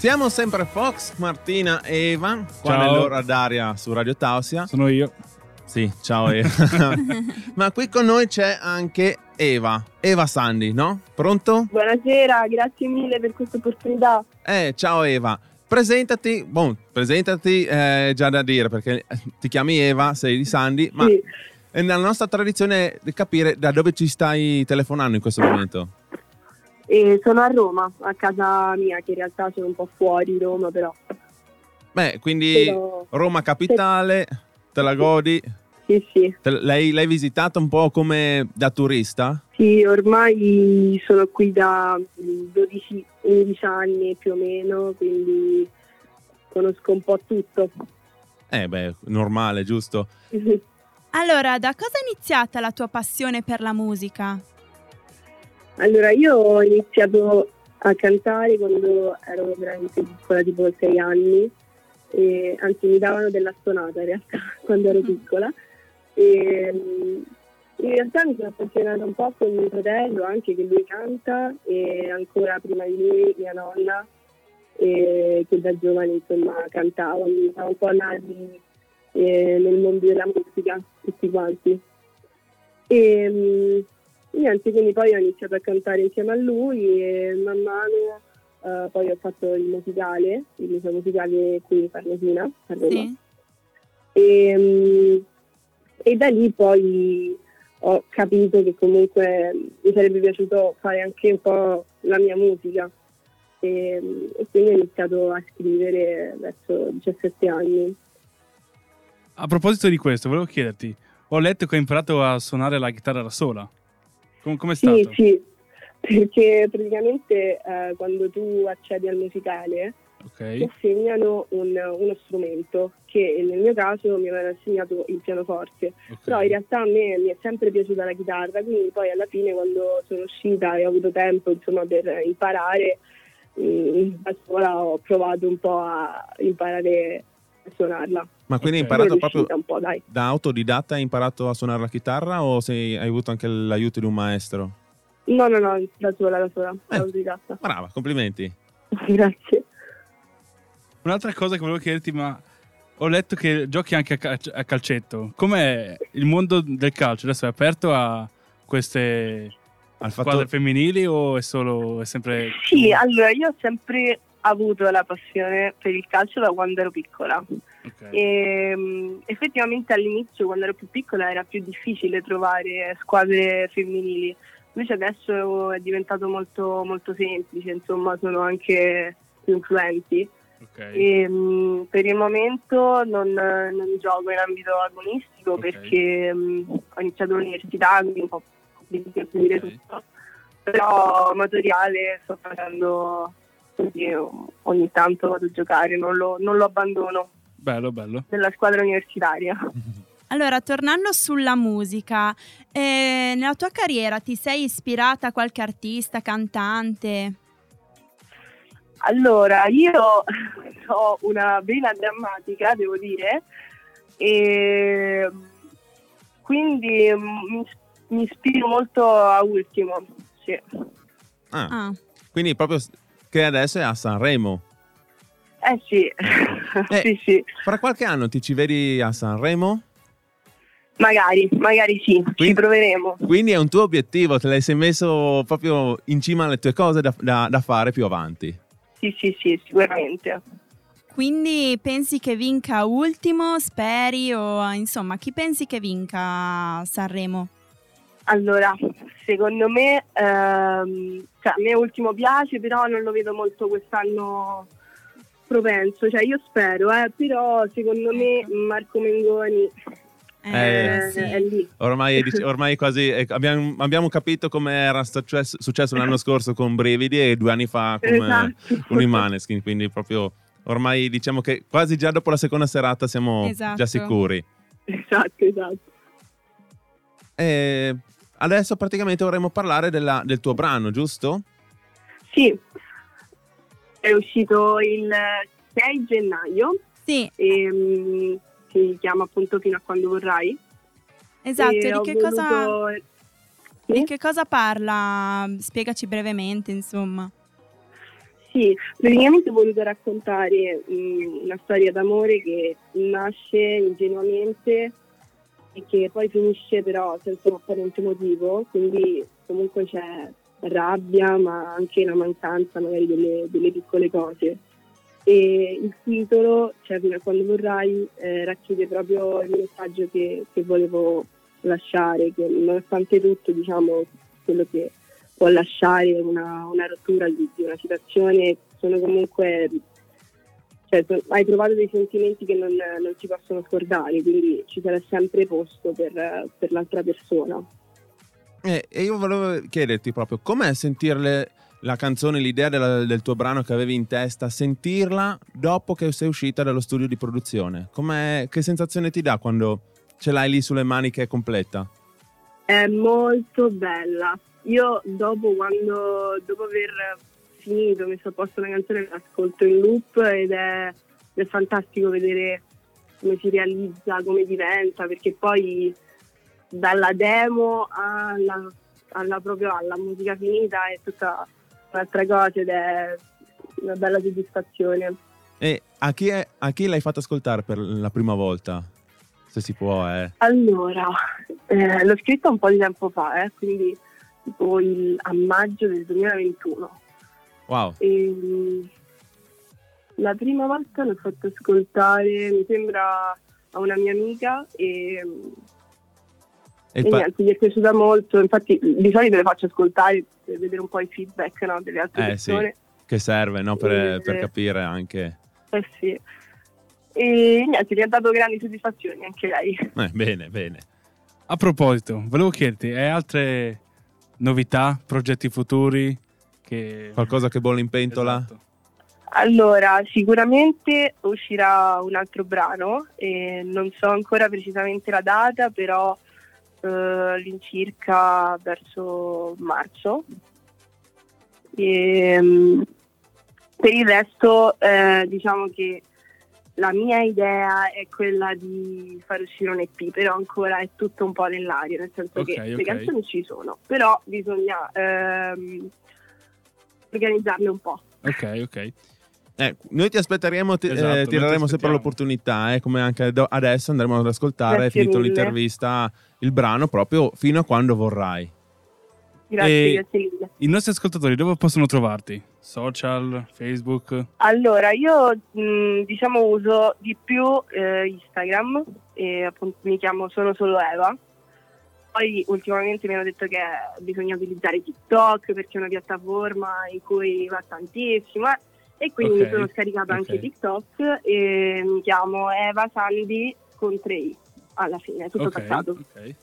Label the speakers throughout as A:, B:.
A: Siamo sempre Fox, Martina e Eva, qua
B: Ciao.
A: nell'ora d'aria su Radio Tausia.
B: Sono io.
A: Sì, ciao Eva. Ma qui con noi c'è anche Eva, Eva Sandi, no? Pronto?
C: Buonasera, grazie mille per questa opportunità.
A: Eh, ciao Eva. Presentati, boh, presentati eh, già da dire perché ti chiami Eva, sei di Sandi, ma
C: Sì.
A: è nella nostra tradizione di capire da dove ci stai telefonando in questo momento.
C: E sono a Roma, a casa mia, che in realtà sono un po' fuori Roma, però.
A: Beh, quindi
C: Però-
A: Roma capitale, te la godi?
C: Sì, sì.
A: L'hai, l'hai visitata un po' come da turista?
C: Sì, ormai sono qui da 12-11 anni più o meno, quindi conosco un po' tutto.
A: Eh beh, normale, giusto?
D: Allora, da cosa è iniziata la tua passione per la musica?
C: Allora, io ho iniziato a cantare quando ero veramente piccola, tipo 6 anni, e, anzi mi davano della stonata in realtà quando ero piccola. E, mm, in realtà mi sono appassionata un po' con mio fratello, anche che lui canta, e ancora prima di lui mia nonna, e che da giovane insomma cantava, quindi siamo un po' nati eh, nel mondo della musica tutti quanti. E, mm, Niente, quindi poi ho iniziato a cantare insieme a lui e man mano eh, poi ho fatto il musicale, il liceo musicale qui a Farnesina, a Roma.
D: Sì.
C: E, mm, e da lì poi ho capito che comunque mi sarebbe piaciuto fare anche un po' la mia musica e, e quindi ho iniziato a scrivere verso 17 anni.
B: A proposito di questo, volevo chiederti, ho letto che hai imparato a suonare la chitarra da sola. Com- com'è stato?
C: Sì, sì, perché praticamente eh, quando tu accedi al musicale ti
B: Ok.
C: assegnano un- uno strumento che nel mio caso mi avevano assegnato il pianoforte,
B: ok.
C: però in realtà a me mi è sempre piaciuta la chitarra, quindi poi alla fine quando sono uscita e ho avuto tempo insomma, per imparare, mm, a scuola ho provato un po' a imparare a suonarla.
A: Ma quindi hai imparato proprio
C: po', dai.
A: da autodidatta, hai imparato a suonare la chitarra o sei- hai avuto anche l'aiuto di un maestro?
C: No, no, no, da sola, da sola,
A: Eh.
C: autodidatta.
A: Brava, complimenti.
C: Grazie.
B: Un'altra cosa che volevo chiederti, ma ho letto che giochi anche a, calc- a calcetto. Com'è il mondo del calcio? Adesso è aperto a queste
A: Al
B: squadre
A: fatto...
B: femminili o è solo è sempre
C: Sì, allora io ho sempre avuto la passione per il calcio da quando ero piccola.
B: Ok.
C: E, mh, effettivamente all'inizio, quando ero più piccola, era più difficile trovare squadre femminili. Invece adesso è diventato molto, molto semplice, insomma, sono anche più influenti.
B: ok.
C: E, mh, per il momento non, non gioco in ambito agonistico
B: Ok.
C: perché mh, ho iniziato l'università, quindi un po' complicato capire
B: Ok.
C: tutto. Però amatoriale sto facendo così ogni tanto vado a giocare, non lo, non lo abbandono
B: Bello, bello.
C: nella squadra universitaria.
D: Allora, tornando sulla musica, eh, nella tua carriera ti sei ispirata a qualche artista, cantante?
C: Allora, io ho una vena drammatica, devo dire, e quindi mi, mi ispiro molto a Ultimo. Sì.
A: Ah,
D: Ah,
A: quindi proprio che adesso è a Sanremo.
C: Eh sì,
A: Eh.
C: sì, sì,
A: Fra qualche anno ti ci vedi a Sanremo?
C: magari, magari sì, ci
A: Quindi-
C: proveremo.
A: Quindi è un tuo obiettivo, te l'hai messo proprio in cima alle tue cose da, da- da fare più avanti.
C: Sì, sì, sì, sicuramente.
D: quindi pensi che vinca Ultimo, speri o insomma, chi pensi che vinca Sanremo?
C: Allora, secondo me, ehm, cioè, a me Ultimo piace, però non lo vedo molto quest'anno propenso. Cioè, io spero, eh, però secondo me Marco Mengoni
A: Eh,
C: eh,
D: sì.
C: è lì.
A: Ormai, ormai quasi eh, abbiamo, abbiamo capito come era successo, successo l'anno scorso con Brividi e due anni fa con,
C: Esatto.
A: eh, con i Maneskin, quindi proprio ormai diciamo che quasi già dopo la seconda serata siamo
D: Esatto.
A: già sicuri.
C: Esatto, esatto.
A: Adesso praticamente vorremmo parlare della- del tuo brano, giusto?
C: Sì, è uscito il 6 gennaio
D: Sì,
C: e mm, si chiama appunto Fino a quando vorrai.
D: esatto.
C: E
D: Di che, cosa,
C: voluto-
D: di
C: Sì?
D: che cosa parla? Spiegaci brevemente, insomma.
C: Sì, praticamente ho voluto raccontare mh, una storia d'amore che nasce ingenuamente e che poi finisce però senza un apparente motivo, quindi comunque c'è rabbia ma anche la mancanza magari delle, delle piccole cose. E il titolo, cioè fino a quando vorrai, eh, racchiude proprio il messaggio che, che volevo lasciare, che nonostante tutto diciamo quello che può lasciare una, una rottura di, di, una situazione, sono comunque, cioè, hai trovato dei sentimenti che non, non, si possono scordare, quindi ci sarà sempre posto per, per l'altra persona.
A: Eh, e io volevo chiederti proprio com'è sentirle la canzone, l'idea della, del tuo brano che avevi in testa, sentirla dopo che sei uscita dallo studio di produzione. Com'è, che sensazione ti dà quando ce l'hai lì sulle mani che è completa?
C: È molto bella, io dopo, quando, dopo aver finito, messo a posto la canzone, l'ascolto in loop ed è, è fantastico vedere come si realizza, come diventa, perché poi dalla demo alla, alla, proprio alla musica finita è tutta un'altra cosa ed è una bella soddisfazione.
A: E a chi, è, a chi l'hai fatto ascoltare per la prima volta? Se si può, eh.
C: Allora, eh, l'ho scritta un po' di tempo fa, eh, quindi tipo il, a maggio del 2021.
A: Wow.
C: E, la prima volta l'ho fatto ascoltare, mi sembra, a una mia amica e, e, e pa- niente, gli è piaciuta molto. Infatti di solito le faccio ascoltare per vedere un po' i feedback no, delle altre
A: eh,
C: persone.
A: Sì. Che serve no, per, e, per capire anche.
C: Eh sì. E niente, gli ha dato grandi soddisfazioni anche lei.
A: Eh, bene, bene.
B: A proposito, volevo chiederti, hai altre novità, progetti futuri? Che...
A: Qualcosa che bolle in pentola?
C: Esatto. Allora, sicuramente uscirà un altro brano e non so ancora precisamente la data, però eh, all'incirca verso marzo. E, um, per il resto eh, diciamo che la mia idea è quella di far uscire un EP, però ancora è tutto un po' nell'aria, nel senso okay, che okay. le canzoni ci sono, però bisogna ehm, organizzarle un po'.
B: Ok, ok.
A: Eh, noi ti aspetteremo, ti, esatto, eh, ti daremo sempre l'opportunità, eh, come anche adesso andremo ad ascoltare, Grazie finito mille. l'intervista, il brano proprio fino a quando vorrai.
C: Grazie, grazie mille.
B: I nostri ascoltatori dove possono trovarti? Social, Facebook?
C: Allora, io mh, diciamo uso di più eh, Instagram e appunto mi chiamo Sono Solo Eva. Poi ultimamente mi hanno detto che bisogna utilizzare TikTok perché è una piattaforma in cui va tantissimo eh, e quindi okay, mi sono scaricata okay. anche TikTok e mi chiamo Eva Sandy con 3i alla fine, tutto okay.
A: Ok.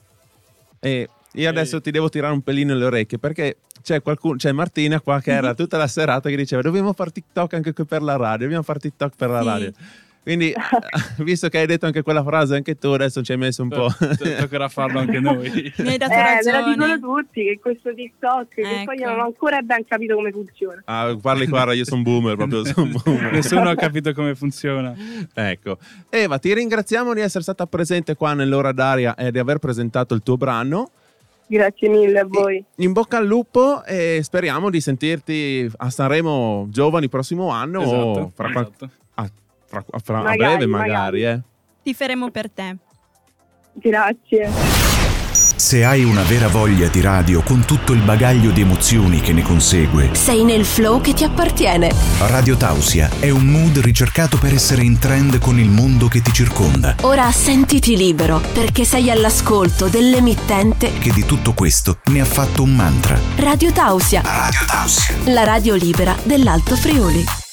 A: E io adesso ti devo tirare un pelino nelle orecchie perché c'è, qualcuno, c'è Martina qua che era tutta la serata che diceva dobbiamo fare TikTok anche qui per la radio, dobbiamo fare TikTok per la sì. radio. Quindi, visto che hai detto anche quella frase, anche tu adesso ci hai messo un po'.
B: Toccherà farlo anche noi.
D: Mi hai dato
C: eh,
D: ragione.
C: Me lo dicono tutti che questo TikTok, ecco. che poi io non ho ancora ben capito come funziona.
A: Ah, parli guarda, io sono boomer, proprio son boomer.
B: Nessuno ha capito come funziona.
A: Ecco. Eva, ti ringraziamo di essere stata presente qua nell'ora d'aria e di aver presentato il tuo brano.
C: Grazie mille a voi.
A: In bocca al lupo e speriamo di sentirti a Sanremo Giovani prossimo anno
B: esatto,
A: o
B: fra, esatto.
A: a, fra, fra magari, a breve magari, magari. Eh.
D: Ti faremo per te.
C: Grazie.
E: Se hai una vera voglia di radio con tutto il bagaglio di emozioni che ne consegue,
F: sei nel flow che ti appartiene.
E: Radio Tausia è un mood ricercato per essere in trend con il mondo che ti circonda.
F: Ora sentiti libero, perché sei all'ascolto dell'emittente
E: che di tutto questo ne ha fatto un mantra.
F: Radio Tausia.
E: Radio Tausia.
F: La radio libera dell'Alto Friuli.